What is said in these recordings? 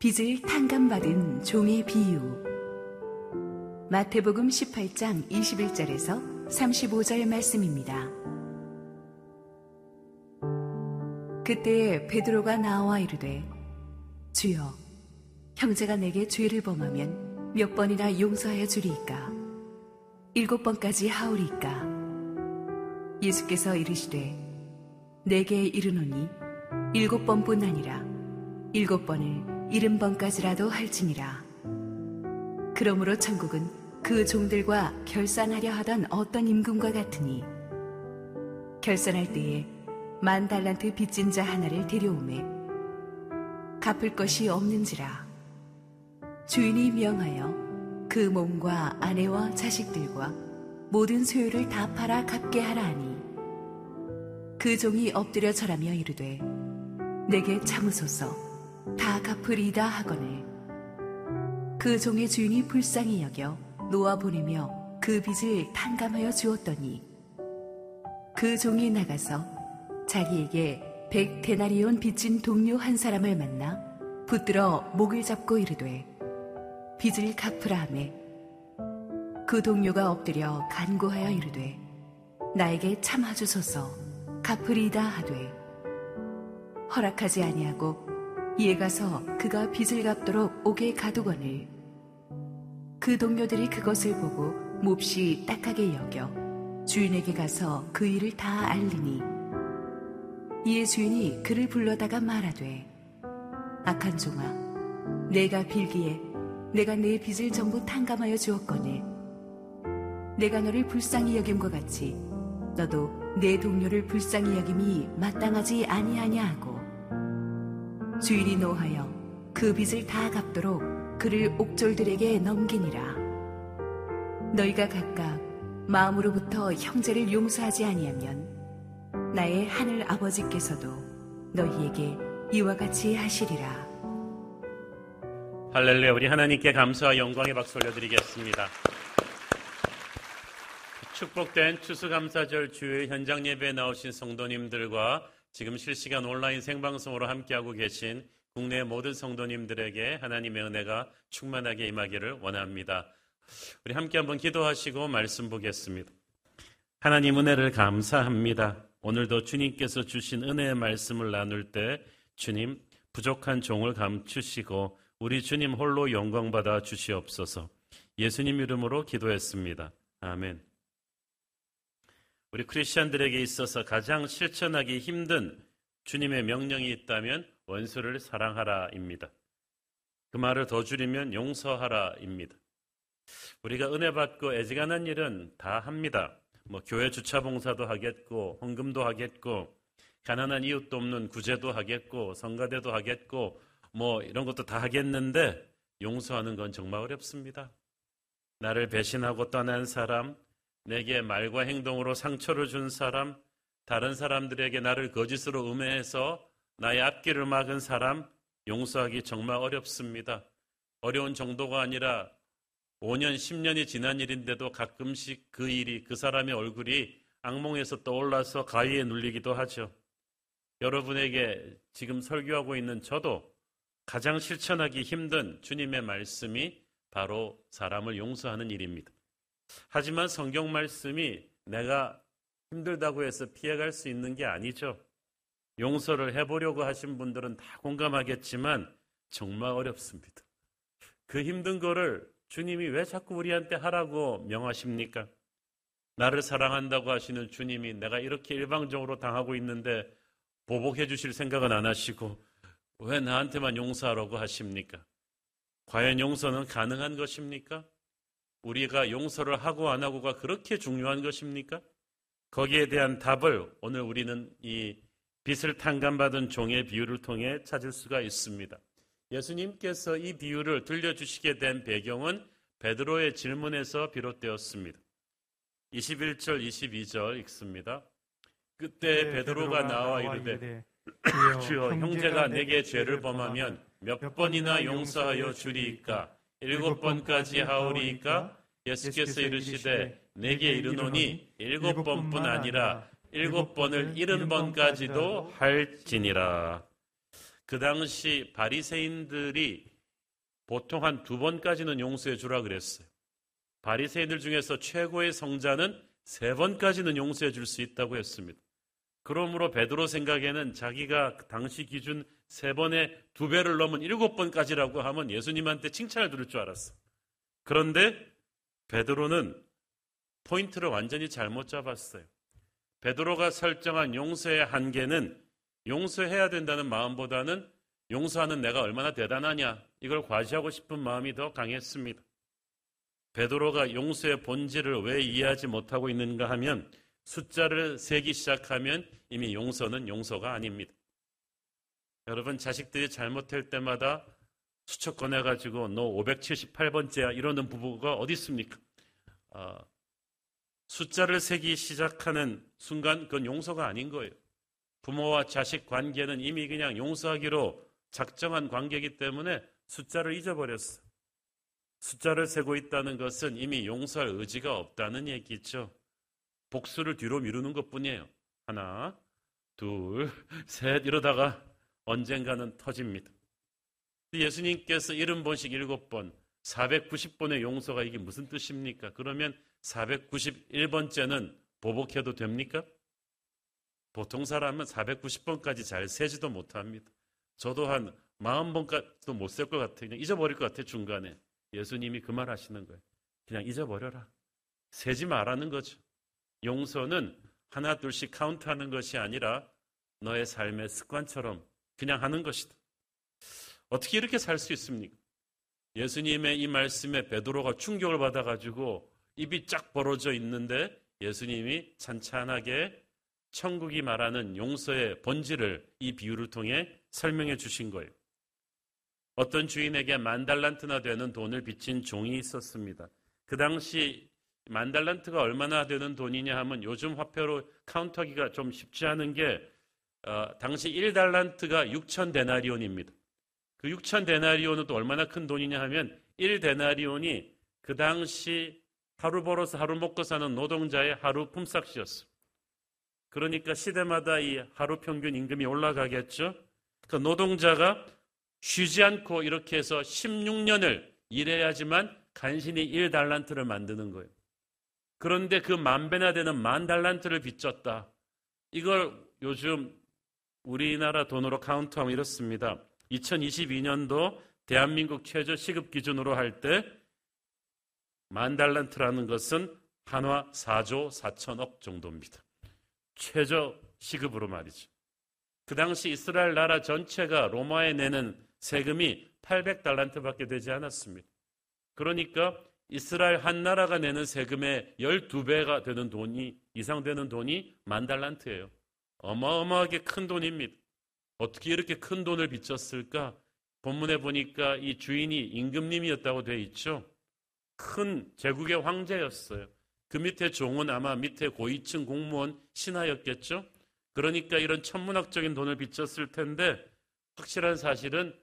빚을 탕감받은 종의 비유. 마태복음 18장 21절에서 35절 말씀입니다. 그때 베드로가 나와 이르되 주여 형제가 내게 죄를 범하면 몇 번이나 용서하여 주리이까? 일곱 번까지 하오리이까? 예수께서 이르시되 내게 이르노니 일곱 번뿐 아니라 일곱 번을 일흔 번까지라도 할지니라. 그러므로 천국은 그 종들과 결산하려 하던 어떤 임금과 같으니 결산할 때에 만 달란트 빚진 자 하나를 데려오매 갚을 것이 없는지라 주인이 명하여 그 몸과 아내와 자식들과 모든 소유를 다 팔아 갚게 하라 하니 그 종이 엎드려 절하며 이르되 내게 참으소서 다 갚으리다 하거늘. 그 종의 주인이 불쌍히 여겨 놓아 보내며 그 빚을 탕감하여 주었더니 그 종이 나가서 자기에게 백 데나리온 빚진 동료 한 사람을 만나 붙들어 목을 잡고 이르되 빚을 갚으라 하매 그 동료가 엎드려 간구하여 이르되 나에게 참아주소서 갚으리다 하되 허락하지 아니하고 이에 가서 그가 빚을 갚도록 옥에 가두거늘. 그 동료들이 그것을 보고 몹시 딱하게 여겨 주인에게 가서 그 일을 다 알리니. 이에 주인이 그를 불러다가 말하되 악한 종아 내가 빌기에 내가 내 빚을 전부 탕감하여 주었거늘. 내가 너를 불쌍히 여김과 같이 너도 내 동료를 불쌍히 여김이 마땅하지 아니하냐 하고 주인이 노하여 그 빚을 다 갚도록 그를 옥졸들에게 넘기니라. 너희가 각각 마음으로부터 형제를 용서하지 아니하면 나의 하늘 아버지께서도 너희에게 이와 같이 하시리라. 할렐루야. 우리 하나님께 감사와 영광의 박수 올려드리겠습니다. 축복된 추수감사절 주일 현장 예배에 나오신 성도님들과 지금 실시간 온라인 생방송으로 함께하고 계신 국내 모든 성도님들에게 하나님의 은혜가 충만하게 임하기를 원합니다. 우리 함께 한번 기도하시고 말씀 보겠습니다. 하나님 은혜를 감사합니다. 오늘도 주님께서 주신 은혜의 말씀을 나눌 때 주님 부족한 종을 감추시고 우리 주님 홀로 영광받아 주시옵소서. 예수님 이름으로 기도했습니다. 아멘. 우리 크리스천들에게 있어서 가장 실천하기 힘든 주님의 명령이 있다면 원수를 사랑하라입니다. 그 말을 더 줄이면 용서하라입니다. 우리가 은혜 받고 애지간한 일은 다 합니다. 뭐 교회 주차 봉사도 하겠고 헌금도 하겠고 가난한 이웃도 없는 구제도 하겠고 성가대도 하겠고 뭐 이런 것도 다 하겠는데 용서하는 건 정말 어렵습니다. 나를 배신하고 떠난 사람, 내게 말과 행동으로 상처를 준 사람, 다른 사람들에게 나를 거짓으로 음해해서 나의 앞길을 막은 사람 용서하기 정말 어렵습니다. 어려운 정도가 아니라 5년, 10년이 지난 일인데도 가끔씩 그 일이, 그 사람의 얼굴이 악몽에서 떠올라서 가위에 눌리기도 하죠. 여러분에게 지금 설교하고 있는 저도 가장 실천하기 힘든 주님의 말씀이 바로 사람을 용서하는 일입니다. 하지만 성경 말씀이 내가 힘들다고 해서 피해갈 수 있는 게 아니죠. 용서를 해보려고 하신 분들은 다 공감하겠지만 정말 어렵습니다. 그 힘든 거를 주님이 왜 자꾸 우리한테 하라고 명하십니까? 나를 사랑한다고 하시는 주님이 내가 이렇게 일방적으로 당하고 있는데 보복해 주실 생각은 안 하시고 왜 나한테만 용서하라고 하십니까? 과연 용서는 가능한 것입니까? 우리가 용서를 하고 안 하고가 그렇게 중요한 것입니까? 거기에 대한 답을 오늘 우리는 이 빚을 탕감받은 종의 비유를 통해 찾을 수가 있습니다. 예수님께서 이 비유를 들려주시게 된 배경은 베드로의 질문에서 비롯되었습니다. 21절, 22절 읽습니다. 그때 네, 베드로가 나와 이르되 주여 형제가 내게 죄를 범하면 몇 번이나 용서하여 주리이까 일곱 번까지 하오리이까 예수께서 이르시되 내게 이르노니 일곱 번뿐 아니라 일곱 번을 일흔 번까지도 할지니라. 그 당시 바리새인들이 보통 한 두 번까지는 용서해 주라 그랬어요. 바리새인들 중에서 최고의 성자는 세 번까지는 용서해 줄 수 있다고 했습니다. 그러므로 베드로 생각에는 자기가 당시 기준 세 번에 두 배를 넘은 일곱 번까지라고 하면 예수님한테 칭찬을 들을 줄 알았어. 그런데 베드로는 포인트를 완전히 잘못 잡았어요. 베드로가 설정한 용서의 한계는 용서해야 된다는 마음보다는 용서하는 내가 얼마나 대단하냐 이걸 과시하고 싶은 마음이 더 강했습니다. 베드로가 용서의 본질을 왜 이해하지 못하고 있는가 하면 숫자를 세기 시작하면 이미 용서는 용서가 아닙니다. 여러분 자식들이 잘못할 때마다 수첩 꺼내가지고 너 578번째야 이러는 부부가 어디 있습니까? 어, 숫자를 세기 시작하는 순간 그건 용서가 아닌 거예요. 부모와 자식 관계는 이미 그냥 용서하기로 작정한 관계이기 때문에 숫자를 잊어버렸어. 숫자를 세고 있다는 것은 이미 용서할 의지가 없다는 얘기죠. 복수를 뒤로 미루는 것 뿐이에요. 하나, 둘, 셋 이러다가 언젠가는 터집니다. 예수님께서 70번씩 7번, 490번의 용서가 이게 무슨 뜻입니까? 그러면 491번째는 보복해도 됩니까? 보통 사람은 490번까지 잘 세지도 못합니다. 저도 한 40번까지도 못 셀 것 같아요. 그냥 잊어버릴 것 같아요, 중간에. 예수님이 그 말 하시는 거예요. 그냥 잊어버려라. 세지 말라는 거죠. 용서는 하나 둘씩 카운트하는 것이 아니라 너의 삶의 습관처럼 그냥 하는 것이다. 어떻게 이렇게 살 수 있습니까? 예수님의 이 말씀에 베드로가 충격을 받아가지고 입이 쫙 벌어져 있는데 예수님이 찬찬하게 천국이 말하는 용서의 본질을 이 비유를 통해 설명해 주신 거예요. 어떤 주인에게 만 달란트나 되는 돈을 빚진 종이 있었습니다. 그 당시 만 달란트가 얼마나 되는 돈이냐 하면 요즘 화폐로 카운터기가 좀 쉽지 않은 게 어, 당시 1달란트가 6천 데나리온입니다. 그 6천 데나리온은 또 얼마나 큰 돈이냐 하면 1 데나리온이 그 당시 하루 벌어서 하루 먹고 사는 노동자의 하루 품삯이었어. 그러니까 시대마다 이 하루 평균 임금이 올라가겠죠. 그 노동자가 쉬지 않고 이렇게 해서 16년을 일해야지만 간신히 1달란트를 만드는 거예요. 그런데 그 만 배나 되는 만 달란트를 빚졌다. 이걸 요즘 우리나라 돈으로 카운트하면 이렇습니다. 2022년도 대한민국 최저 시급 기준으로 할 때 만 달란트라는 것은 한화 4조 4천억 정도입니다. 최저 시급으로 말이죠. 그 당시 이스라엘 나라 전체가 로마에 내는 세금이 800달란트밖에 되지 않았습니다. 그러니까 이스라엘 한 나라가 내는 세금의 12배가 되는 돈이 이상 되는 돈이 만 달란트예요. 어마어마하게 큰 돈입니다. 어떻게 이렇게 큰 돈을 빚졌을까? 본문에 보니까 이 주인이 임금님이었다고 되어 있죠. 큰 제국의 황제였어요. 그 밑에 종은 아마 밑에 고위층 공무원 신하였겠죠. 그러니까 이런 천문학적인 돈을 빚졌을 텐데 확실한 사실은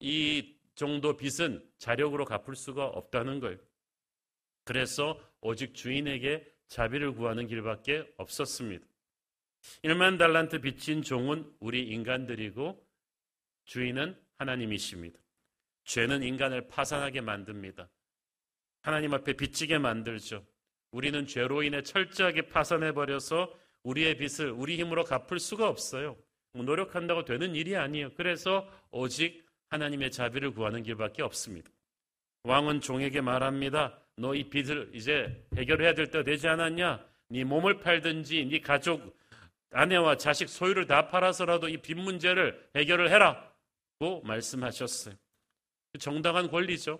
이 정도 빚은 자력으로 갚을 수가 없다는 거예요. 그래서 오직 주인에게 자비를 구하는 길밖에 없었습니다. 1만 달란트 빚진 종은 우리 인간들이고 주인은 하나님이십니다. 죄는 인간을 파산하게 만듭니다. 하나님 앞에 빚지게 만들죠. 우리는 죄로 인해 철저하게 파산해버려서 우리의 빚을 우리 힘으로 갚을 수가 없어요. 뭐 노력한다고 되는 일이 아니에요. 그래서 오직 하나님의 자비를 구하는 길밖에 없습니다. 왕은 종에게 말합니다. 너 이 빚을 이제 해결해야 될 때 되지 않았냐? 네 몸을 팔든지 네 가족 아내와 자식 소유를 다 팔아서라도 이 빚 문제를 해결을 해라고 말씀하셨어요. 정당한 권리죠.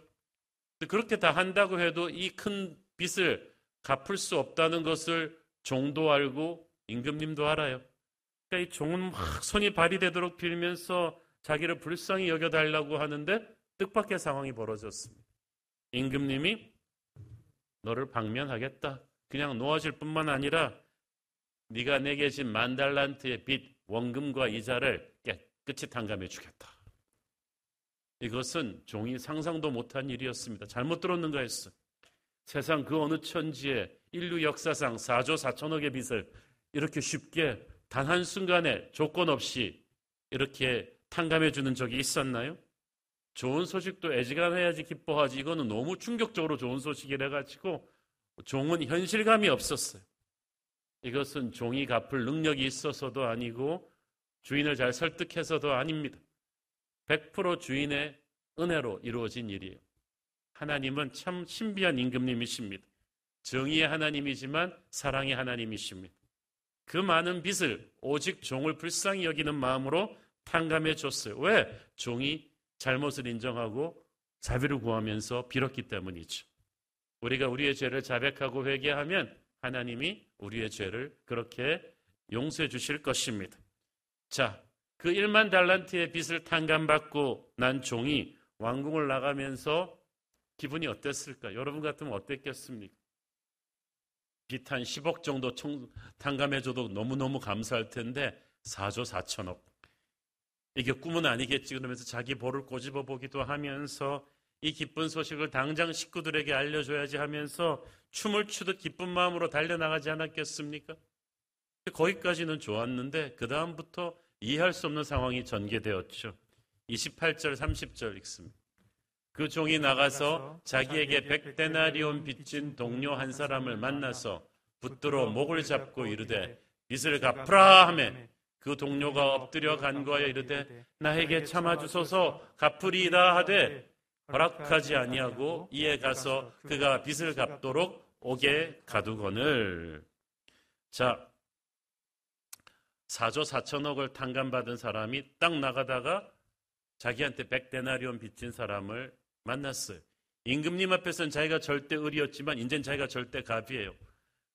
그렇게 다 한다고 해도 이 큰 빚을 갚을 수 없다는 것을 종도 알고 임금님도 알아요. 그러니까 이 종은 막 손이 발이 되도록 빌면서 자기를 불쌍히 여겨달라고 하는데 뜻밖의 상황이 벌어졌습니다. 임금님이 너를 방면하겠다. 그냥 놓아줄 뿐만 아니라 네가 내게 진 만달란트의 빚 원금과 이자를 깨끗이 탕감해 주겠다. 이것은 종이 상상도 못한 일이었습니다. 잘못 들었는가 했어. 세상 그 어느 천지에 인류 역사상 4조 4천억의 빚을 이렇게 쉽게 단 한순간에 조건 없이 이렇게 탕감해 주는 적이 있었나요? 좋은 소식도 애지간해야지 기뻐하지 이거는 너무 충격적으로 좋은 소식이라 가지고 종은 현실감이 없었어요. 이것은 종이 갚을 능력이 있어서도 아니고 주인을 잘 설득해서도 아닙니다. 100% 주인의 은혜로 이루어진 일이에요. 하나님은 참 신비한 임금님이십니다. 정의의 하나님이지만 사랑의 하나님이십니다. 그 많은 빚을 오직 종을 불쌍히 여기는 마음으로 탕감해 줬어요. 왜? 종이 잘못을 인정하고 자비를 구하면서 빌었기 때문이죠. 우리가 우리의 죄를 자백하고 회개하면 하나님이 우리의 죄를 그렇게 용서해 주실 것입니다. 자, 그 1만 달란트의 빚을 탕감받고 난 종이 왕궁을 나가면서 기분이 어땠을까? 여러분 같으면 어땠겠습니까? 빚 한 10억 정도 청, 탕감해줘도 너무너무 감사할 텐데 4조 4천억. 이게 꿈은 아니겠지 그러면서 자기 볼을 꼬집어 보기도 하면서 이 기쁜 소식을 당장 식구들에게 알려줘야지 하면서 춤을 추듯 기쁜 마음으로 달려나가지 않았겠습니까? 거기까지는 좋았는데 그 다음부터 이해할 수 없는 상황이 전개되었죠. 28절 30절 읽습니다. 그 종이 나가서 자기에게 백데나리온 빚진 동료 한 사람을 만나서 붙들어 목을 잡고 이르되 빚을 갚으라 하며 그 동료가 엎드려 간구하여 이르되 나에게 참아주소서 갚으리이다 하되 허락하지 아니하고 이에 가서 그가 빚을 갚도록 오게 가두거늘 자 4조 4천억을 탕감받은 사람이 딱 나가다가 자기한테 백데나리온 빚진 사람을 만났어요. 임금님 앞에서는 자기가 절대 을이었지만 이젠 자기가 절대 갑이에요.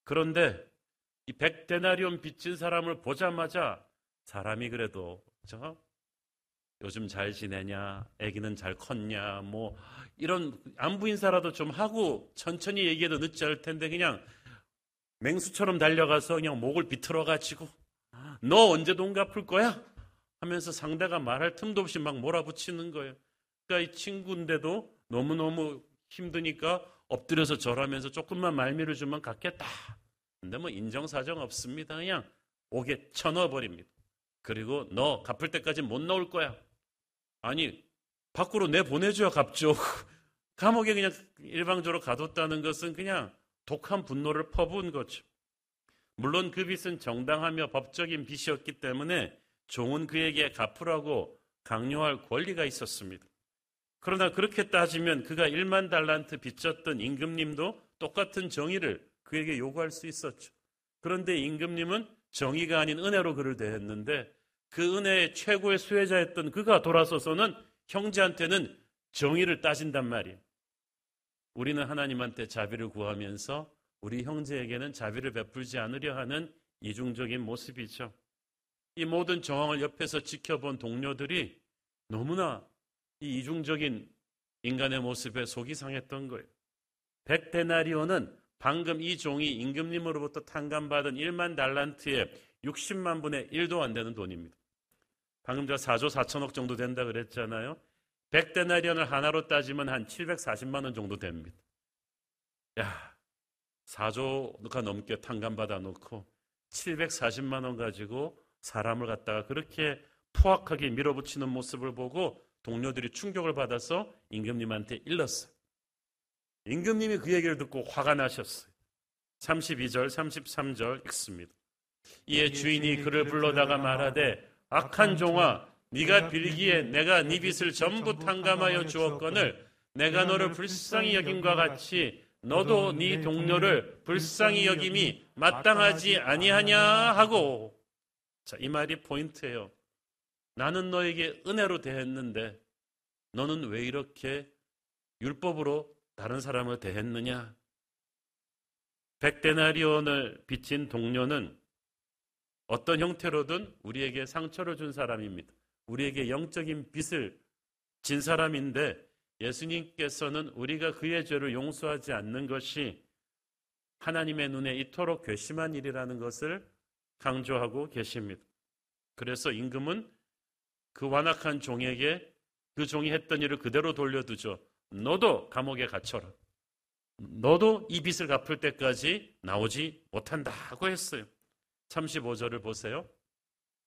그런데 이 백데나리온 빚진 사람을 보자마자 사람이 그래도 저 요즘 잘 지내냐, 아기는 잘 컸냐, 뭐 이런 안부 인사라도 좀 하고 천천히 얘기해도 늦지 않을 텐데 그냥 맹수처럼 달려가서 그냥 목을 비틀어 가지고 너 언제 돈 갚을 거야? 하면서 상대가 말할 틈도 없이 막 몰아붙이는 거예요. 그러니까 이 친구인데도 너무너무 힘드니까 엎드려서 절하면서 조금만 말미를 주면 갚겠다. 근데 뭐 인정사정 없습니다. 그냥 옥에 쳐넣어버립니다. 그리고 너 갚을 때까지 못 나올 거야. 아니, 밖으로 내 보내줘야 갚죠. 감옥에 그냥 일방적으로 가뒀다는 것은 그냥 독한 분노를 퍼부은 거죠. 물론 그 빚은 정당하며 법적인 빚이었기 때문에 종은 그에게 갚으라고 강요할 권리가 있었습니다. 그러나 그렇게 따지면 그가 1만 달란트 빚졌던 임금님도 똑같은 정의를 그에게 요구할 수 있었죠. 그런데 임금님은 정의가 아닌 은혜로 그를 대했는데 그 은혜의 최고의 수혜자였던 그가 돌아서서는 형제한테는 정의를 따진단 말이에요. 우리는 하나님한테 자비를 구하면서 우리 형제에게는 자비를 베풀지 않으려 하는 이중적인 모습이죠. 이 모든 정황을 옆에서 지켜본 동료들이 너무나 이 이중적인 인간의 모습에 속이 상했던 거예요. 백데나리오는 방금 이 종이 임금님으로부터 탕감받은 1만 달란트의 60만 분의 1도 안 되는 돈입니다. 방금 저 4조 4천억 정도 된다 그랬잖아요. 백데나리온을 하나로 따지면 한 740만 원 정도 됩니다. 야, 4조가 넘게 탕감받아 놓고 740만 원 가지고 사람을 갖다가 그렇게 포악하게 밀어붙이는 모습을 보고 동료들이 충격을 받아서 임금님한테 일렀어요. 임금님이 그 얘기를 듣고 화가 나셨어요. 32절, 33절 읽습니다. 이에 주인이 그를 불러다가 말하되 악한 종아 네가 빌기에 내가 네 빚을 전부 탕감하여 주었거늘 내가 너를 불쌍히 여김과 같이 너도 네 동료를 불쌍히 여김이 마땅하지 아니하냐 하고 자, 이 말이 포인트예요. 나는 너에게 은혜로 대했는데 너는 왜 이렇게 율법으로 다른 사람을 대했느냐? 백데나리온을 빚진 동료는 어떤 형태로든 우리에게 상처를 준 사람입니다. 우리에게 영적인 빚을 진 사람인데 예수님께서는 우리가 그의 죄를 용서하지 않는 것이 하나님의 눈에 이토록 괘씸한 일이라는 것을 강조하고 계십니다. 그래서 임금은 그 완악한 종에게 그 종이 했던 일을 그대로 돌려두죠. 너도 감옥에 갇혀라. 너도 이 빚을 갚을 때까지 나오지 못한다고 했어요. 35절을 보세요.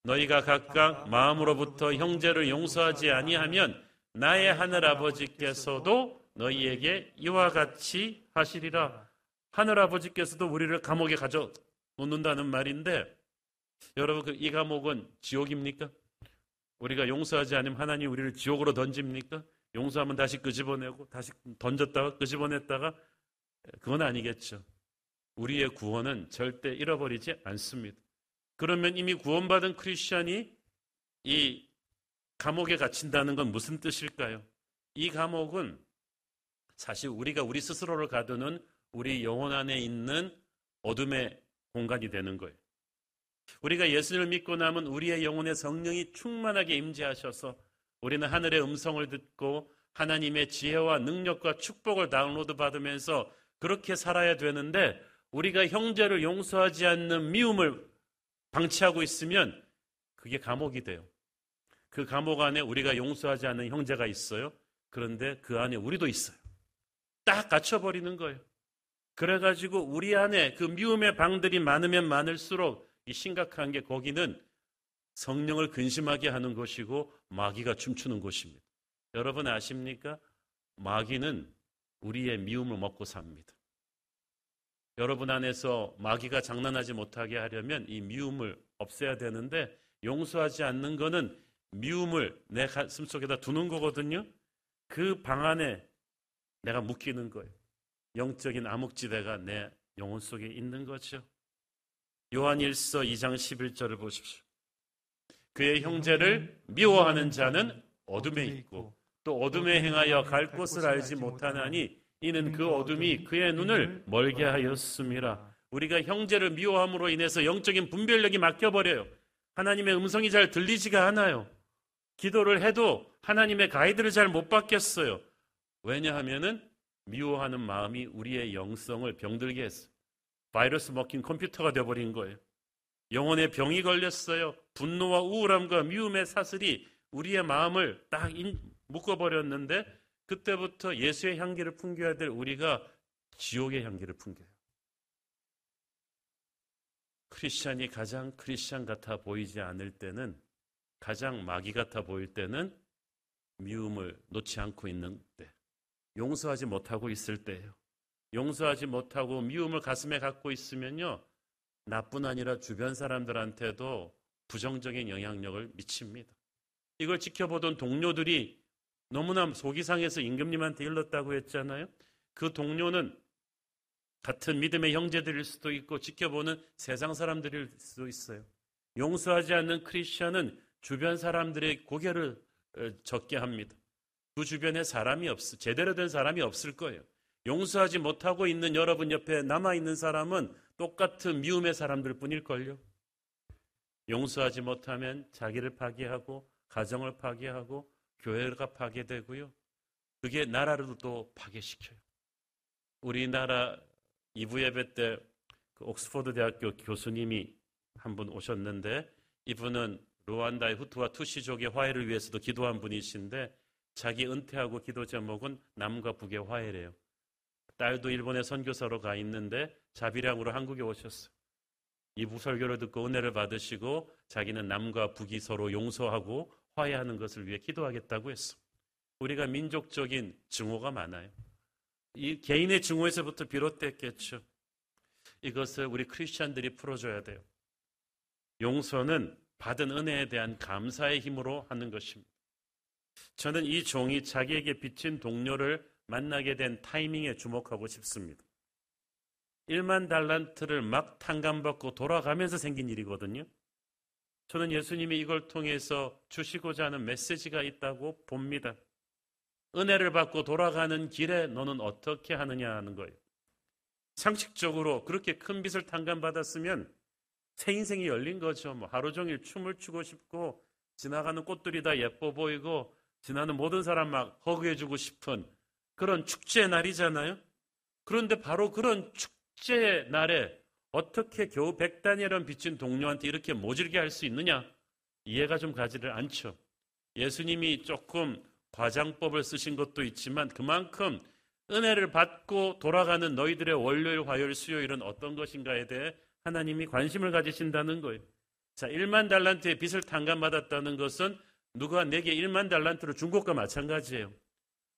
너희가 각각 마음으로부터 형제를 용서하지 아니하면 나의 하늘 아버지께서도 너희에게 이와 같이 하시리라. 하늘 아버지께서도 우리를 감옥에 가져 놓는다는 말인데 여러분 그이 감옥은 지옥입니까? 우리가 용서하지 않으면 하나님 우리를 지옥으로 던집니까? 용서하면 다시 끄집어내고 다시 던졌다가 끄집어냈다가 그건 아니겠죠. 우리의 구원은 절대 잃어버리지 않습니다. 그러면 이미 구원받은 크리스천이 이 감옥에 갇힌다는 건 무슨 뜻일까요? 이 감옥은 사실 우리가 우리 스스로를 가두는 우리 영혼 안에 있는 어둠의 공간이 되는 거예요. 우리가 예수를 믿고 나면 우리의 영혼에 성령이 충만하게 임재하셔서 우리는 하늘의 음성을 듣고 하나님의 지혜와 능력과 축복을 다운로드 받으면서 그렇게 살아야 되는데 우리가 형제를 용서하지 않는 미움을 방치하고 있으면 그게 감옥이 돼요. 그 감옥 안에 우리가 용서하지 않는 형제가 있어요. 그런데 그 안에 우리도 있어요. 딱 갇혀버리는 거예요. 그래가지고 우리 안에 그 미움의 방들이 많으면 많을수록 이 심각한 게 거기는 성령을 근심하게 하는 것이고 마귀가 춤추는 곳입니다. 여러분 아십니까? 마귀는 우리의 미움을 먹고 삽니다. 여러분 안에서 마귀가 장난하지 못하게 하려면 이 미움을 없애야 되는데 용서하지 않는 것은 미움을 내 가슴 속에다 두는 거거든요. 그 방 안에 내가 묶이는 거예요. 영적인 암흑지대가 내 영혼 속에 있는 거죠. 요한 1서 2장 11절을 보십시오. 그의 형제를 미워하는 자는 어둠에 있고 또 어둠에 행하여 갈 곳을 알지 못하나니 이는 그 어둠이 그의 눈을 멀게 하였습니다. 우리가 형제를 미워함으로 인해서 영적인 분별력이 막혀버려요. 하나님의 음성이 잘 들리지가 않아요. 기도를 해도 하나님의 가이드를 잘 못 받겠어요. 왜냐하면은 미워하는 마음이 우리의 영성을 병들게 했어요. 바이러스 먹힌 컴퓨터가 되어버린 거예요. 영혼에 병이 걸렸어요. 분노와 우울함과 미움의 사슬이 우리의 마음을 딱 묶어버렸는데 그때부터 예수의 향기를 풍겨야 될 우리가 지옥의 향기를 풍겨요. 크리스찬이 가장 크리스찬 같아 보이지 않을 때는 가장 마귀 같아 보일 때는 미움을 놓지 않고 있는 때, 용서하지 못하고 있을 때예요. 용서하지 못하고 미움을 가슴에 갖고 있으면요, 나뿐 아니라 주변 사람들한테도 부정적인 영향력을 미칩니다. 이걸 지켜보던 동료들이 너무나 속이 상해서 임금님한테 일렀다고 했잖아요. 그 동료는 같은 믿음의 형제들일 수도 있고 지켜보는 세상 사람들일 수도 있어요. 용서하지 않는 크리스천은 주변 사람들의 고개를 적게 합니다. 그 주변에 사람이 없, 제대로 된 사람이 없을 거예요. 용서하지 못하고 있는 여러분 옆에 남아있는 사람은 똑같은 미움의 사람들 뿐일걸요. 용서하지 못하면 자기를 파괴하고, 가정을 파괴하고, 교회가 파괴되고요. 그게 나라를 또 파괴시켜요. 우리나라 2부 예배 때 그 옥스퍼드 대학교 교수님이 한 분 오셨는데 이분은 루안다의 후투와 투시족의 화해를 위해서도 기도한 분이신데 자기 은퇴하고 기도 제목은 남과 북의 화해래요. 딸도 일본에 선교사로 가 있는데 자비량으로 한국에 오셨어요. 이 부설교를 듣고 은혜를 받으시고 자기는 남과 북이 서로 용서하고 화해하는 것을 위해 기도하겠다고 했어. 우리가 민족적인 증오가 많아요. 이 개인의 증오에서부터 비롯됐겠죠. 이것을 우리 크리스찬들이 풀어줘야 돼요. 용서는 받은 은혜에 대한 감사의 힘으로 하는 것입니다. 저는 이 종이 자기에게 비친 동료를 만나게 된 타이밍에 주목하고 싶습니다. 1만 달란트를 막 탕감받고 돌아가면서 생긴 일이거든요. 저는 예수님이 이걸 통해서 주시고자 하는 메시지가 있다고 봅니다. 은혜를 받고 돌아가는 길에 너는 어떻게 하느냐 하는 거예요. 상식적으로 그렇게 큰 빚을 탕감받았으면 새 인생이 열린 거죠. 뭐 하루 종일 춤을 추고 싶고 지나가는 꽃들이 다 예뻐 보이고 지나는 모든 사람 막 허그해주고 싶은 그런 축제 날이잖아요. 그런데 바로 그런 축제 날에 어떻게 겨우 백단이라는 빚진 동료한테 이렇게 모질게 할 수 있느냐? 이해가 좀 가지를 않죠. 예수님이 조금 과장법을 쓰신 것도 있지만 그만큼 은혜를 받고 돌아가는 너희들의 월요일, 화요일, 수요일은 어떤 것인가에 대해 하나님이 관심을 가지신다는 거예요. 자, 1만 달란트의 빚을 탕감받았다는 것은 누가 내게 1만 달란트를 준 것과 마찬가지예요.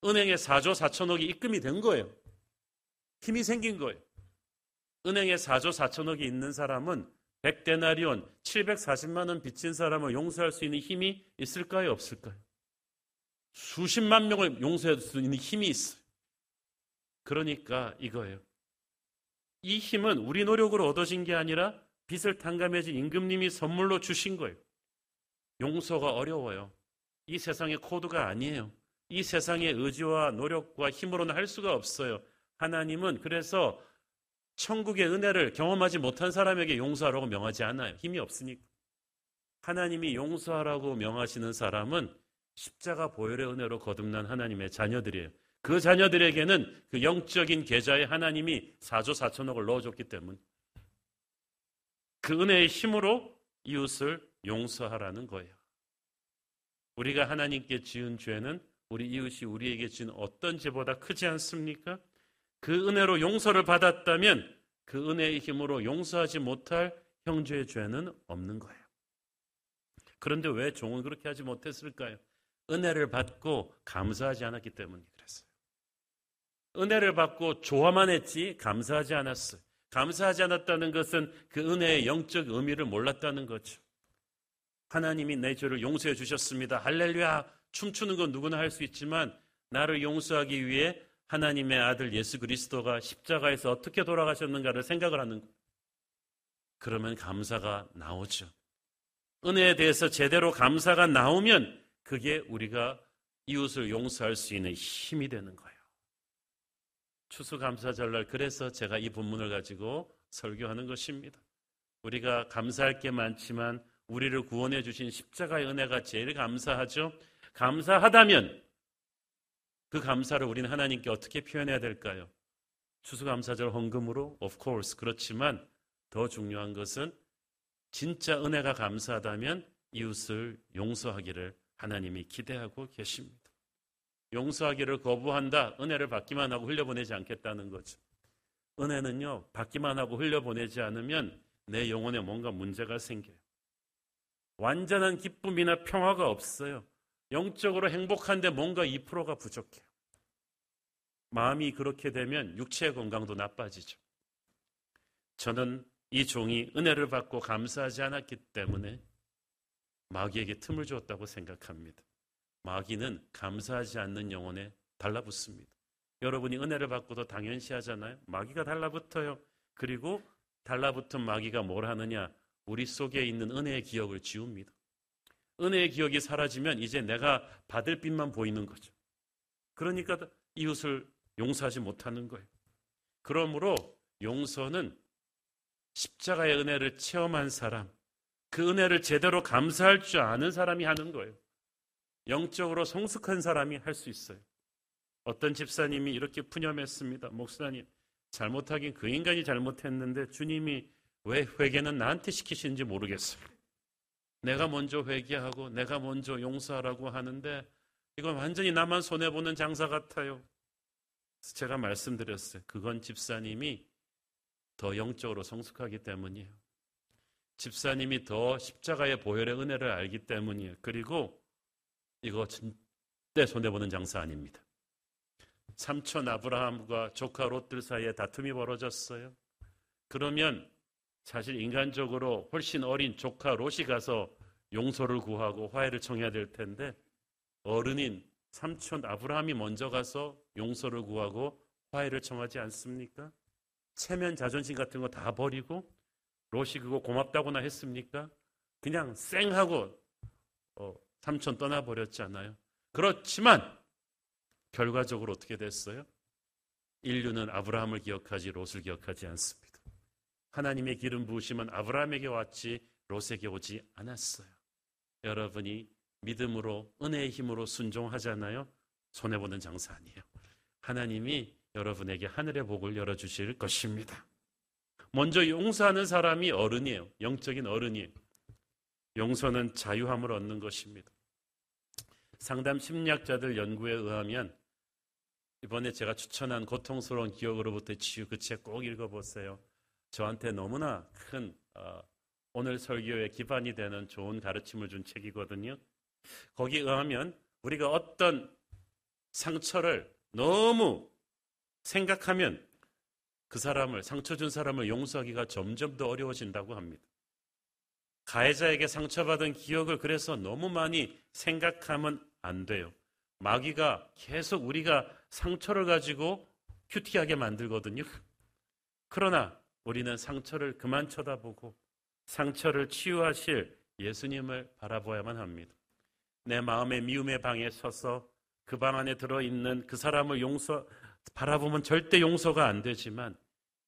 은행에 4조 4천억이 입금이 된 거예요. 힘이 생긴 거예요. 은행에 4조 4천억이 있는 사람은 100데나리온 740만 원 빚진 사람을 용서할 수 있는 힘이 있을까요? 없을까요? 수십만 명을 용서할 수 있는 힘이 있어요. 그러니까 이거예요. 이 힘은 우리 노력으로 얻어진 게 아니라 빚을 탕감해준 임금님이 선물로 주신 거예요. 용서가 어려워요. 이 세상의 코드가 아니에요. 이 세상의 의지와 노력과 힘으로는 할 수가 없어요. 하나님은 그래서 천국의 은혜를 경험하지 못한 사람에게 용서하라고 명하지 않아요. 힘이 없으니까. 하나님이 용서하라고 명하시는 사람은 십자가 보혈의 은혜로 거듭난 하나님의 자녀들이에요. 그 자녀들에게는 그 영적인 계좌에 하나님이 4조 4천억을 넣어줬기 때문. 그 은혜의 힘으로 이웃을 용서하라는 거예요. 우리가 하나님께 지은 죄는 우리 이웃이 우리에게 지은 어떤 죄보다 크지 않습니까? 그 은혜로 용서를 받았다면 그 은혜의 힘으로 용서하지 못할 형제의 죄는 없는 거예요. 그런데 왜 종은 그렇게 하지 못했을까요? 은혜를 받고 감사하지 않았기 때문이 그랬어요. 은혜를 받고 좋아만 했지 감사하지 않았어요. 감사하지 않았다는 것은 그 은혜의 영적 의미를 몰랐다는 거죠. 하나님이 내 죄를 용서해 주셨습니다. 할렐루야. 춤추는 건 누구나 할 수 있지만 나를 용서하기 위해 하나님의 아들 예수 그리스도가 십자가에서 어떻게 돌아가셨는가를 생각을 하는 거예요. 그러면 감사가 나오죠. 은혜에 대해서 제대로 감사가 나오면 그게 우리가 이웃을 용서할 수 있는 힘이 되는 거예요. 추수감사절날 그래서 제가 이 본문을 가지고 설교하는 것입니다. 우리가 감사할 게 많지만 우리를 구원해 주신 십자가의 은혜가 제일 감사하죠. 감사하다면 그 감사를 우리는 하나님께 어떻게 표현해야 될까요? 추수감사절 헌금으로 of course 그렇지만 더 중요한 것은 진짜 은혜가 감사하다면 이웃을 용서하기를 하나님이 기대하고 계십니다. 용서하기를 거부한다. 은혜를 받기만 하고 흘려보내지 않겠다는 거죠. 은혜는요, 받기만 하고 흘려보내지 않으면 내 영혼에 뭔가 문제가 생겨요. 완전한 기쁨이나 평화가 없어요. 영적으로 행복한데 뭔가 2%가 부족해요. 마음이 그렇게 되면 육체의 건강도 나빠지죠. 저는 이 종이 은혜를 받고 감사하지 않았기 때문에 마귀에게 틈을 주었다고 생각합니다. 마귀는 감사하지 않는 영혼에 달라붙습니다. 여러분이 은혜를 받고도 당연시 하잖아요. 마귀가 달라붙어요. 그리고 달라붙은 마귀가 뭘 하느냐? 우리 속에 있는 은혜의 기억을 지웁니다. 은혜의 기억이 사라지면 이제 내가 받을 빛만 보이는 거죠. 그러니까 이웃을 용서하지 못하는 거예요. 그러므로 용서는 십자가의 은혜를 체험한 사람, 그 은혜를 제대로 감사할 줄 아는 사람이 하는 거예요. 영적으로 성숙한 사람이 할 수 있어요. 어떤 집사님이 이렇게 푸념했습니다. 목사님, 잘못하긴 그 인간이 잘못했는데 주님이 왜 회개는 나한테 시키시는지 모르겠어요. 내가 먼저 회개하고 내가 먼저 용서하라고 하는데 이건 완전히 나만 손해보는 장사 같아요. 제가 말씀드렸어요. 그건 집사님이 더 영적으로 성숙하기 때문이에요. 집사님이 더 십자가의 보혈의 은혜를 알기 때문이에요. 그리고 이거 절대 손해보는 장사 아닙니다. 삼촌 아브라함과 조카 롯들 사이에 다툼이 벌어졌어요. 그러면 사실 인간적으로 훨씬 어린 조카 롯이 가서 용서를 구하고 화해를 청해야 될 텐데 어른인 삼촌 아브라함이 먼저 가서 용서를 구하고 화해를 청하지 않습니까? 체면 자존심 같은 거 다 버리고 롯이 그거 고맙다고나 했습니까? 그냥 쌩하고 어, 삼촌 떠나버렸잖아요. 그렇지만 결과적으로 어떻게 됐어요? 인류는 아브라함을 기억하지 롯을 기억하지 않습니다. 하나님의 기름 부으심은 아브라함에게 왔지 롯에게 오지 않았어요. 여러분이 믿음으로 은혜의 힘으로 순종하잖아요. 손해 보는 장사 아니에요. 하나님이 여러분에게 하늘의 복을 열어 주실 것입니다. 먼저 용서하는 사람이 어른이에요. 영적인 어른이에요. 용서는 자유함을 얻는 것입니다. 상담 심리학자들 연구에 의하면 이번에 제가 추천한 고통스러운 기억으로부터 치유 그 책 꼭 읽어보세요. 저한테 너무나 큰 어, 오늘 설교의 기반이 되는 좋은 가르침을 준 책이거든요. 거기에 의하면 우리가 어떤 상처를 너무 생각하면 그 사람을, 상처 준 사람을 용서하기가 점점 더 어려워진다고 합니다. 가해자에게 상처받은 기억을 그래서 너무 많이 생각하면 안 돼요. 마귀가 계속 우리가 상처를 가지고 큐티하게 만들거든요. 그러나 우리는 상처를 그만 쳐다보고 상처를 치유하실 예수님을 바라보아야만 합니다. 내 마음의 미움의 방에 서서 그 방 안에 들어있는 그 사람을 용서, 바라보면 절대 용서가 안 되지만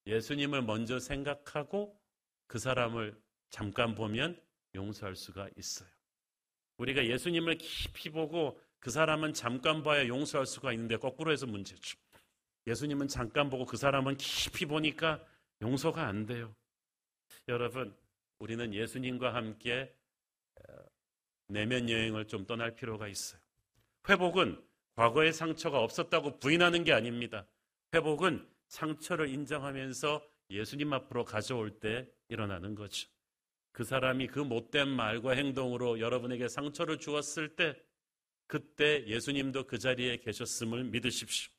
예수님을 먼저 생각하고 그 사람을 잠깐 보면 용서할 수가 있어요. 우리가 예수님을 깊이 보고 그 사람은 잠깐 봐야 용서할 수가 있는데 거꾸로 해서 문제죠. 예수님은 잠깐 보고 그 사람은 깊이 보니까 용서가 안 돼요. 여러분, 우리는 예수님과 함께 어, 내면 여행을 좀 떠날 필요가 있어요. 회복은 과거의 상처가 없었다고 부인하는 게 아닙니다. 회복은 상처를 인정하면서 예수님 앞으로 가져올 때 일어나는 거죠. 그 사람이 그 못된 말과 행동으로 여러분에게 상처를 주었을 때 그때 예수님도 그 자리에 계셨음을 믿으십시오.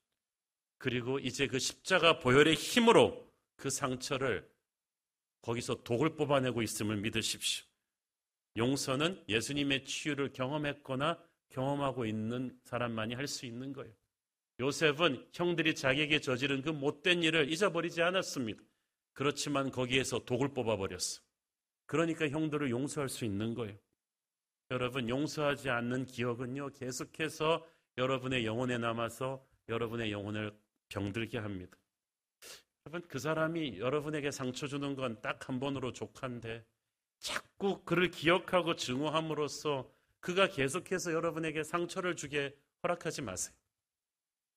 그리고 이제 그 십자가 보혈의 힘으로 그 상처를 거기서 독을 뽑아내고 있음을 믿으십시오. 용서는 예수님의 치유를 경험했거나 경험하고 있는 사람만이 할 수 있는 거예요. 요셉은 형들이 자기에게 저지른 그 못된 일을 잊어버리지 않았습니다. 그렇지만 거기에서 독을 뽑아버렸어. 그러니까 형들을 용서할 수 있는 거예요. 여러분, 용서하지 않는 기억은요, 계속해서 여러분의 영혼에 남아서 여러분의 영혼을 병들게 합니다. 여러분, 그 사람이 여러분에게 상처 주는 건 딱 한 번으로 족한데, 자꾸 그를 기억하고 증오함으로써 그가 계속해서 여러분에게 상처를 주게 허락하지 마세요.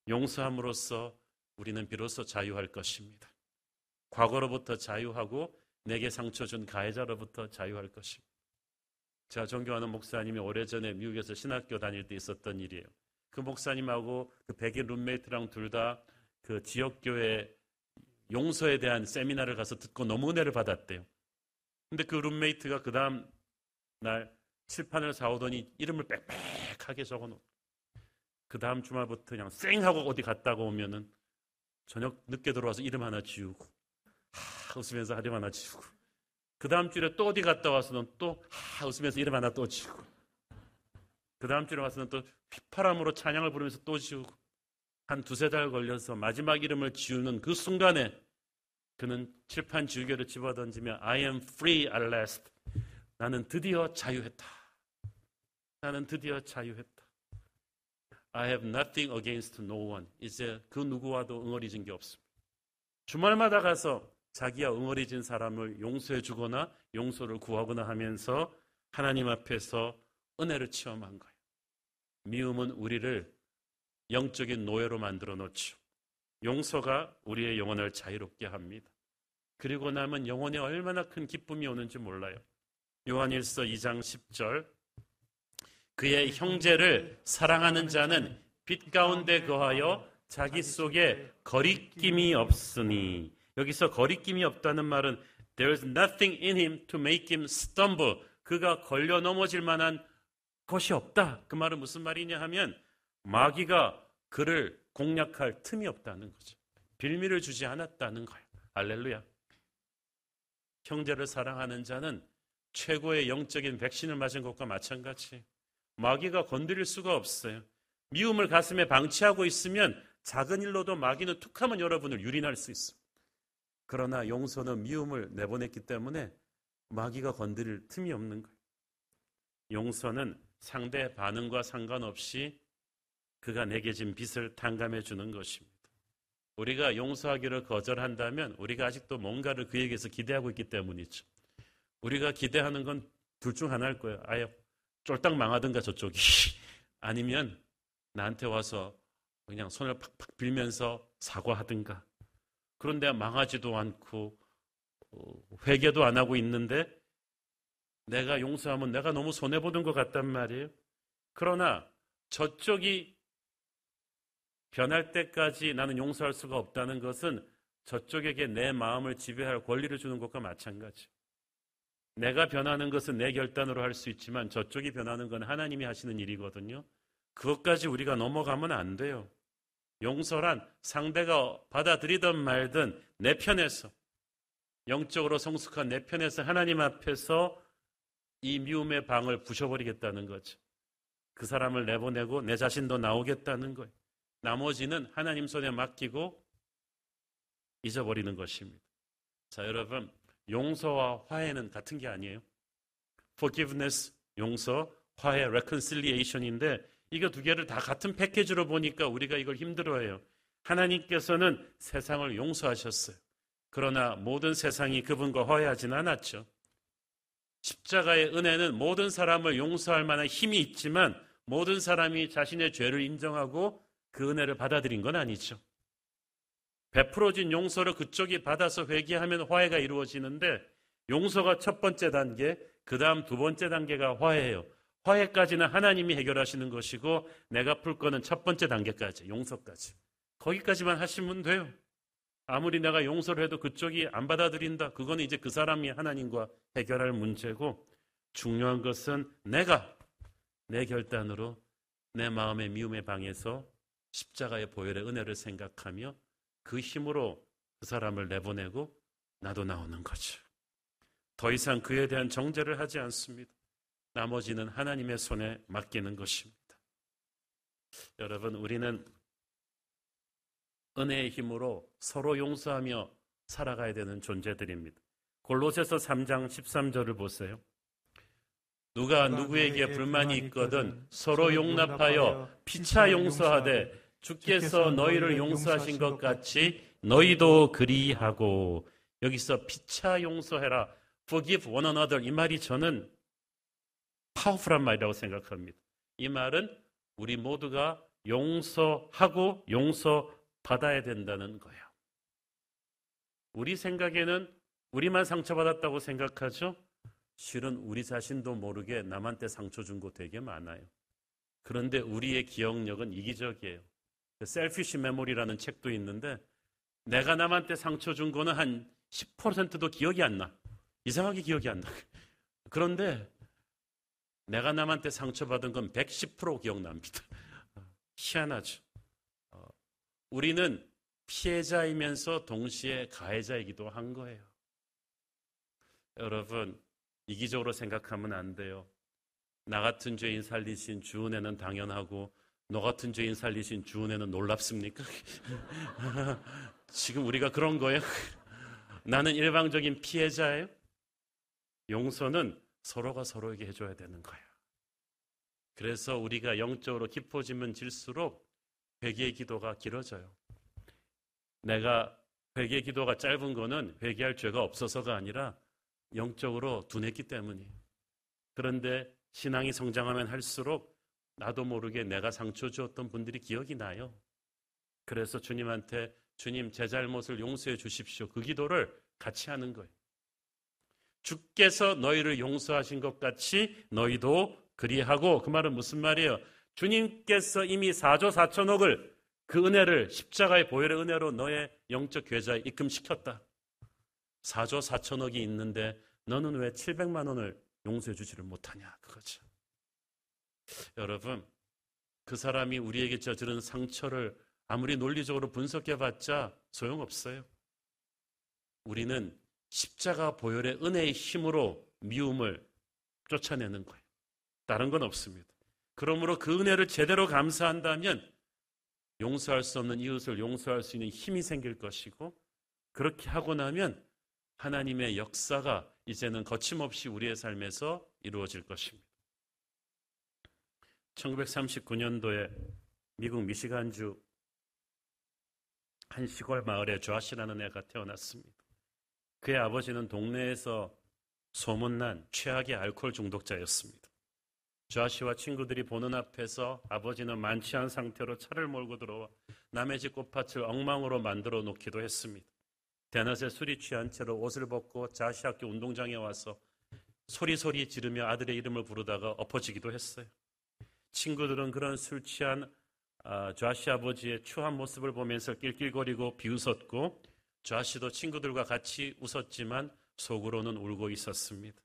용서함으로써 우리는 비로소 자유할 것입니다. 과거로부터 자유하고 내게 상처 준 가해자로부터 자유할 것입니다. 제가 존경하는 목사님이 오래전에 미국에서 신학교 다닐 때 있었던 일이에요. 그 목사님하고 그 백인 룸메이트랑 둘 다 그 지역교회 용서에 대한 세미나를 가서 듣고 너무 은혜를 받았대요. 근데 그 룸메이트가 그 다음 날 칠판을 사오더니 이름을 빽빽하게 적어 놓고 그 다음 주말부터 그냥 쌩 하고 어디 갔다가 오면은 저녁 늦게 들어와서 이름 하나 지우고 하, 웃으면서 이름 하나 지우고 그 다음 주에 또 어디 갔다 와서는 또 하, 웃으면서 이름 하나 또 지우고 그 다음 주에 와서는 또 휘파람으로 찬양을 부르면서 또 지우고 한 두세 달 걸려서 마지막 이름을 지우는 그 순간에 그는 칠판 지우개를 집어던지며 I am free at last. 나는 드디어 자유했다. 나는 드디어 자유했다. I have nothing against no one. 이제 그 누구와도 응어리진 게 없습니다. 주말마다 가서 자기와 응어리진 사람을 용서해 주거나 용서를 구하거나 하면서 하나님 앞에서 은혜를 체험한 거예요. 미움은 우리를 영적인 노예로 만들어 놓죠. 용서가 우리의 영혼을 자유롭게 합니다. 그리고 나면 영혼에 얼마나 큰 기쁨이 오는지 몰라요. 요한일서 2장 10절 그의 형제를 사랑하는 자는 빛 가운데 거하여 자기 속에 거리낌이 없으니 여기서 거리낌이 없다는 말은 there's nothing in him to make him stumble 그가 걸려 넘어질 만한 것이 없다. 그 말은 무슨 말이냐 하면 마귀가 그를 공략할 틈이 없다는 거죠. 빌미를 주지 않았다는 거예요. 알렐루야. 형제를 사랑하는 자는 최고의 영적인 백신을 맞은 것과 마찬가지. 마귀가 건드릴 수가 없어요. 미움을 가슴에 방치하고 있으면 작은 일로도 마귀는 툭하면 여러분을 유린할 수 있습니다. 그러나 용서는 미움을 내보냈기 때문에 마귀가 건드릴 틈이 없는 거예요. 용서는 상대 반응과 상관없이 그가 내게 진 빚을 탕감해 주는 것입니다. 우리가 용서하기를 거절한다면 우리가 아직도 뭔가를 그에게서 기대하고 있기 때문이죠. 우리가 기대하는 건 둘 중 하나일 거예요. 아예 쫄딱 망하든가 저쪽이 아니면 나한테 와서 그냥 손을 팍팍 빌면서 사과하든가 그런데 망하지도 않고 어, 회개도 안 하고 있는데 내가 용서하면 내가 너무 손해보는 것 같단 말이에요. 그러나 저쪽이 변할 때까지 나는 용서할 수가 없다는 것은 저쪽에게 내 마음을 지배할 권리를 주는 것과 마찬가지. 내가 변하는 것은 내 결단으로 할 수 있지만 저쪽이 변하는 건 하나님이 하시는 일이거든요. 그것까지 우리가 넘어가면 안 돼요. 용서란 상대가 받아들이든 말든 내 편에서 영적으로 성숙한 내 편에서 하나님 앞에서 이 미움의 방을 부셔버리겠다는 거죠. 그 사람을 내보내고 내 자신도 나오겠다는 거예요. 나머지는 하나님 손에 맡기고 잊어버리는 것입니다. 자, 여러분, 용서와 화해는 같은 게 아니에요. forgiveness, 용서, 화해, reconciliation인데 이거 두 개를 다 같은 패키지로 보니까 우리가 이걸 힘들어해요. 하나님께서는 세상을 용서하셨어요. 그러나 모든 세상이 그분과 화해하지는 않았죠. 십자가의 은혜는 모든 사람을 용서할 만한 힘이 있지만 모든 사람이 자신의 죄를 인정하고 그 은혜를 받아들인 건 아니죠. 베풀어진 용서를 그쪽이 받아서 회개하면 화해가 이루어지는데 용서가 첫 번째 단계, 그 다음 두 번째 단계가 화해예요. 화해까지는 하나님이 해결하시는 것이고 내가 풀 거는 첫 번째 단계까지, 용서까지. 거기까지만 하시면 돼요. 아무리 내가 용서를 해도 그쪽이 안 받아들인다. 그거는 이제 그 사람이 하나님과 해결할 문제고 중요한 것은 내가 내 결단으로 내 마음의 미움의 방에서 십자가의 보혈의 은혜를 생각하며 그 힘으로 그 사람을 내보내고 나도 나오는 거죠. 더 이상 그에 대한 정죄를 하지 않습니다. 나머지는 하나님의 손에 맡기는 것입니다. 여러분, 우리는 은혜의 힘으로 서로 용서하며 살아가야 되는 존재들입니다. 골로새서 3장 13절을 보세요. 누가 누구에게 불만이 있거든 서로 용납하여 피차 용서하되 주께서 너희를 용서하신 것 같이 너희도 그리하고 여기서 피차 용서해라. forgive one another 이 말이 저는 파워풀한 말이라고 생각합니다. 이 말은 우리 모두가 용서하고 용서받아야 된다는 거예요. 우리 생각에는 우리만 상처받았다고 생각하죠? 실은 우리 자신도 모르게 남한테 상처 준 거 되게 많아요. 그런데 우리의 기억력은 이기적이에요. 셀피쉬 메모리라는 책도 있는데 내가 남한테 상처 준 거는 한 10%도 기억이 안 나. 이상하게 기억이 안 나. 그런데 내가 남한테 상처받은 건 110% 기억납니다. 희한하죠. 어, 우리는 피해자이면서 동시에 가해자이기도 한 거예요. 여러분, 이기적으로 생각하면 안 돼요. 나 같은 죄인 살리신 주 은혜는 당연하고 너 같은 죄인 살리신 주 은혜는 놀랍습니까? 지금 우리가 그런 거예요? 나는 일방적인 피해자예요? 용서는 서로가 서로에게 해줘야 되는 거예요. 그래서 우리가 영적으로 깊어지면 질수록 회개의 기도가 길어져요. 내가 회개 기도가 짧은 거는 회개할 죄가 없어서가 아니라 영적으로 둔했기 때문이에요. 그런데 신앙이 성장하면 할수록 나도 모르게 내가 상처 주었던 분들이 기억이 나요. 그래서 주님한테 주님 제 잘못을 용서해 주십시오. 그 기도를 같이 하는 거예요. 주께서 너희를 용서하신 것 같이 너희도 그리하고 그 말은 무슨 말이에요? 주님께서 이미 4조 4천억을 그 은혜를 십자가의 보혈의 은혜로 너의 영적 계좌에 입금시켰다. 4조 4천억이 있는데 너는 왜 700만 원을 용서해 주지를 못하냐 그거죠. 여러분 그 사람이 우리에게 저지른 상처를 아무리 논리적으로 분석해봤자 소용없어요. 우리는 십자가 보혈의 은혜의 힘으로 미움을 쫓아내는 거예요. 다른 건 없습니다. 그러므로 그 은혜를 제대로 감사한다면 용서할 수 없는 이웃을 용서할 수 있는 힘이 생길 것이고 그렇게 하고 나면 하나님의 역사가 이제는 거침없이 우리의 삶에서 이루어질 것입니다. 1939년도에 미국 미시간주 한 시골 마을에 조아시라는 애가 태어났습니다. 그의 아버지는 동네에서 소문난 최악의 알코올 중독자였습니다. 조아시와 친구들이 보는 앞에서 아버지는 만취한 상태로 차를 몰고 들어와 남의 집 꽃밭을 엉망으로 만들어 놓기도 했습니다. 대낮에 술이 취한 채로 옷을 벗고 자시 학교 운동장에 와서 소리소리 지르며 아들의 이름을 부르다가 엎어지기도 했어요. 친구들은 그런 술 취한 아, 아버지의 추한 모습을 보면서 낄낄거리고 비웃었고 좌시도 친구들과 같이 웃었지만 속으로는 울고 있었습니다.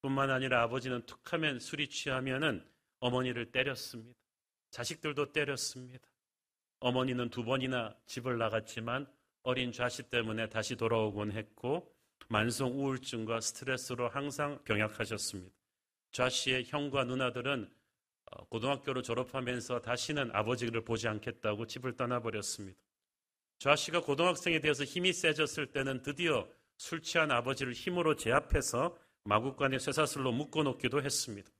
뿐만 아니라 아버지는 툭하면 술이 취하면은 어머니를 때렸습니다. 자식들도 때렸습니다. 어머니는 두 번이나 집을 나갔지만 어린 좌씨 때문에 다시 돌아오곤 했고 만성 우울증과 스트레스로 항상 병약하셨습니다. 좌씨의 형과 누나들은 어, 고등학교를 졸업하면서 다시는 아버지를 보지 않겠다고 집을 떠나버렸습니다. 좌 씨가 고등학생이 되어서 힘이 세졌을 때는 드디어 술 취한 아버지를 힘으로 제압해서 마구간에 쇠사슬로 묶어놓기도 했습니다.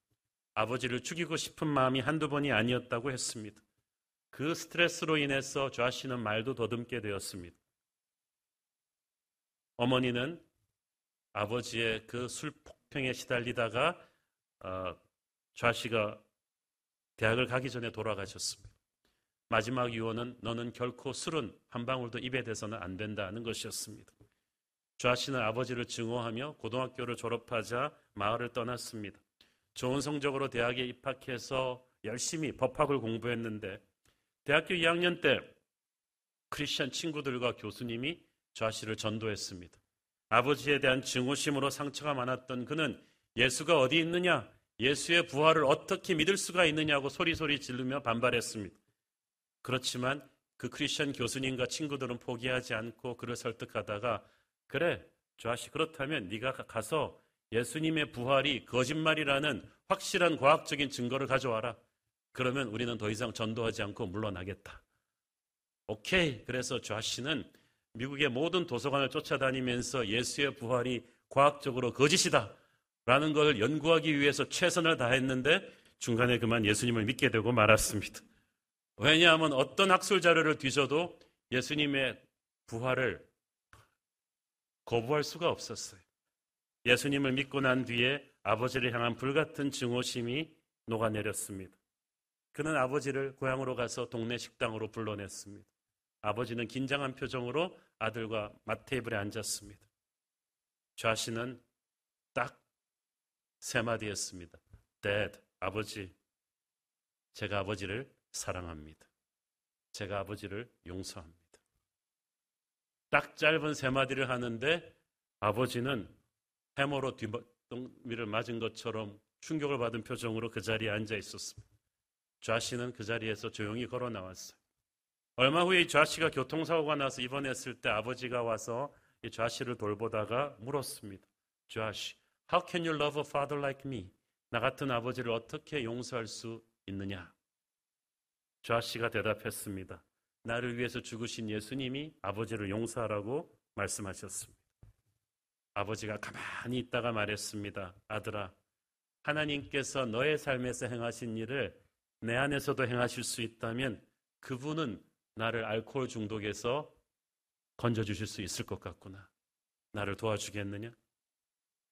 아버지를 죽이고 싶은 마음이 한두 번이 아니었다고 했습니다. 그 스트레스로 인해서 좌 씨는 말도 더듬게 되었습니다. 어머니는 아버지의 그 술 폭행에 시달리다가 어, 좌씨가 대학을 가기 전에 돌아가셨습니다. 마지막 유언은 너는 결코 술은 한 방울도 입에 대서는 안 된다는 것이었습니다. 좌 씨는 아버지를 증오하며 고등학교를 졸업하자 마을을 떠났습니다. 좋은 성적으로 대학에 입학해서 열심히 법학을 공부했는데 대학교 2학년 때 크리스천 친구들과 교수님이 좌 씨를 전도했습니다. 아버지에 대한 증오심으로 상처가 많았던 그는 예수가 어디 있느냐? 예수의 부활을 어떻게 믿을 수가 있느냐고 소리소리 지르며 반발했습니다. 그렇지만 그 크리스천 교수님과 친구들은 포기하지 않고 그를 설득하다가 그래 좌씨 그렇다면 네가 가서 예수님의 부활이 거짓말이라는 확실한 과학적인 증거를 가져와라. 그러면 우리는 더 이상 전도하지 않고 물러나겠다. 오케이. 그래서 좌씨는 미국의 모든 도서관을 쫓아다니면서 예수의 부활이 과학적으로 거짓이다. 라는 걸 연구하기 위해서 최선을 다했는데 중간에 그만 예수님을 믿게 되고 말았습니다. 왜냐하면 어떤 학술 자료를 뒤져도 예수님의 부활을 거부할 수가 없었어요. 예수님을 믿고 난 뒤에 아버지를 향한 불같은 증오심이 녹아내렸습니다. 그는 아버지를 고향으로 가서 동네 식당으로 불러냈습니다. 아버지는 긴장한 표정으로 아들과 맛테이블에 앉았습니다. 좌씨는 딱 세 마디 했습니다. Dad, 아버지, 제가 아버지를 사랑합니다. 제가 아버지를 용서합니다. 딱 짧은 세 마디를 하는데 아버지는 해머로 뒷동미를 맞은 것처럼 충격을 받은 표정으로 그 자리에 앉아 있었습니다. 좌씨는 그 자리에서 조용히 걸어 나왔어요. 얼마 후에 이 좌씨가 교통사고가 나서 입원했을 때 아버지가 와서 이 좌씨를 돌보다가 물었습니다. 좌씨, how can you love a father like me? 나 같은 아버지를 어떻게 용서할 수 있느냐? 좌씨가 대답했습니다. 나를 위해서 죽으신 예수님이 아버지를 용서하라고 말씀하셨습니다. 아버지가 가만히 있다가 말했습니다. 아들아, 하나님께서 너의 삶에서 행하신 일을 내 안에서도 행하실 수 있다면 그분은 나를 알코올 중독에서 건져주실 수 있을 것 같구나. 나를 도와주겠느냐?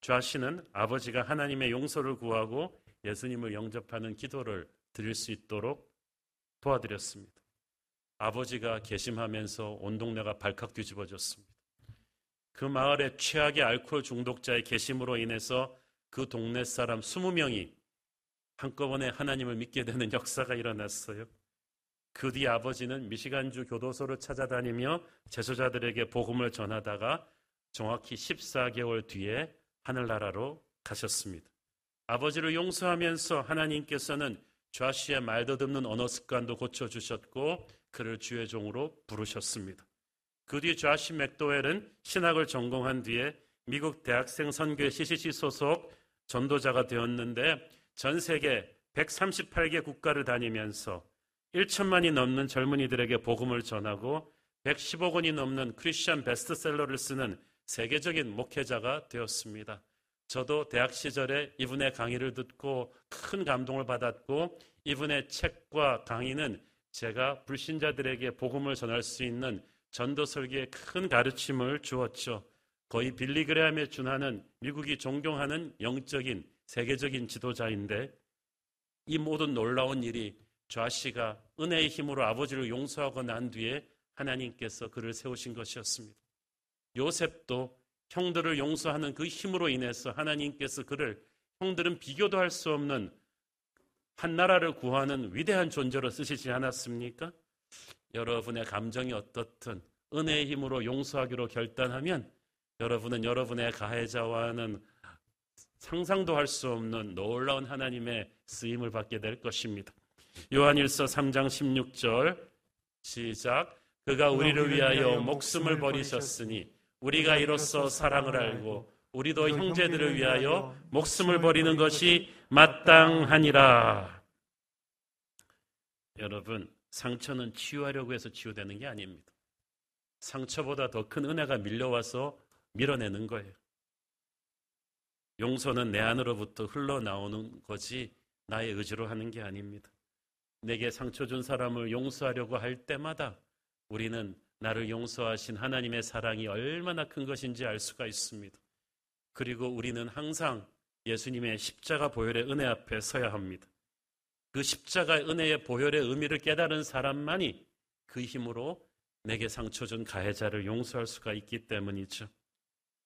좌씨는 아버지가 하나님의 용서를 구하고 예수님을 영접하는 기도를 드릴 수 있도록 도와드렸습니다. 아버지가 개심하면서 온 동네가 발칵 뒤집어졌습니다. 그 마을의 최악의 알코올 중독자의 개심으로 인해서 그 동네 사람 20명이 한꺼번에 하나님을 믿게 되는 역사가 일어났어요. 그 뒤 아버지는 미시간주 교도소를 찾아다니며 제소자들에게 복음을 전하다가 정확히 14개월 뒤에 하늘나라로 가셨습니다. 아버지를 용서하면서 하나님께서는 좌씨의 말도 듣는 언어 습관도 고쳐주셨고 그를 주의 종으로 부르셨습니다. 그 뒤 좌시 맥도웰은 신학을 전공한 뒤에 미국 대학생 선교회 CCC 소속 전도자가 되었는데 전 세계 138개 국가를 다니면서 1천만이 넘는 젊은이들에게 복음을 전하고 110억 원이 넘는 크리스천 베스트셀러를 쓰는 세계적인 목회자가 되었습니다. 저도 대학 시절에 이분의 강의를 듣고 큰 감동을 받았고 이분의 책과 강의는 제가 불신자들에게 복음을 전할 수 있는 전도 설계에 큰 가르침을 주었죠. 거의 빌리 그레함에 준하는 미국이 존경하는 영적인 세계적인 지도자인데 이 모든 놀라운 일이 좌씨가 은혜의 힘으로 아버지를 용서하고 난 뒤에 하나님께서 그를 세우신 것이었습니다. 요셉도 형들을 용서하는 그 힘으로 인해서 하나님께서 그를 형들은 비교도 할 수 없는 한 나라를 구하는 위대한 존재로 쓰시지 않았습니까? 여러분의 감정이 어떻든 은혜의 힘으로 용서하기로 결단하면 여러분은 여러분의 가해자와는 상상도 할 수 없는 놀라운 하나님의 쓰임을 받게 될 것입니다. 요한일서 3장 16절 시작 그가 우리를 위하여 목숨을 버리셨으니 우리가 이로써 사랑을 알고 우리도 형제들을 위하여 목숨을 버리는 것이 마땅하니라. 여러분, 상처는 치유하려고 해서 치유되는 게 아닙니다. 상처보다 더 큰 은혜가 밀려와서 밀어내는 거예요. 용서는 내 안으로부터 흘러나오는 거지 나의 의지로 하는 게 아닙니다. 내게 상처 준 사람을 용서하려고 할 때마다 우리는 나를 용서하신 하나님의 사랑이 얼마나 큰 것인지 알 수가 있습니다. 그리고 우리는 항상 예수님의 십자가 보혈의 은혜 앞에 서야 합니다. 그 십자가의 은혜의 보혈의 의미를 깨달은 사람만이 그 힘으로 내게 상처 준 가해자를 용서할 수가 있기 때문이죠.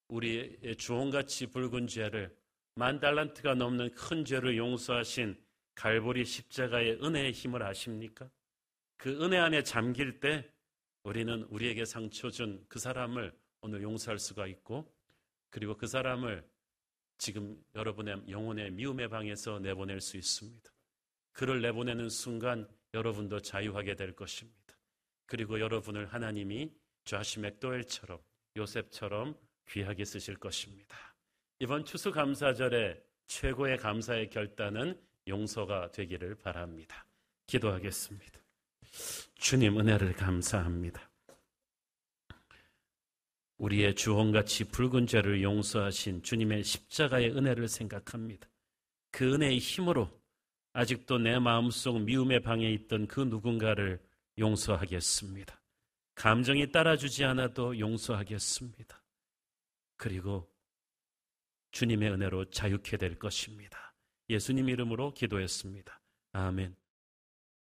우리의 주홍같이 붉은 죄를 만 달란트가 넘는 큰 죄를 용서하신 갈보리 십자가의 은혜의 힘을 아십니까? 그 은혜 안에 잠길 때 우리는 우리에게 상처 준 그 사람을 오늘 용서할 수가 있고 그리고 그 사람을 지금 여러분의 영혼의 미움의 방에서 내보낼 수 있습니다. 그를 내보내는 순간 여러분도 자유하게 될 것입니다. 그리고 여러분을 하나님이 좌시 맥도엘처럼 요셉처럼 귀하게 쓰실 것입니다. 이번 추수감사절에 최고의 감사의 결단은 용서가 되기를 바랍니다. 기도하겠습니다. 주님 은혜를 감사합니다. 우리의 주홍같이 붉은 죄를 용서하신 주님의 십자가의 은혜를 생각합니다. 그 은혜의 힘으로 아직도 내 마음속 미움의 방에 있던 그 누군가를 용서하겠습니다. 감정이 따라주지 않아도 용서하겠습니다. 그리고 주님의 은혜로 자유케 될 것입니다. 예수님 이름으로 기도했습니다. 아멘.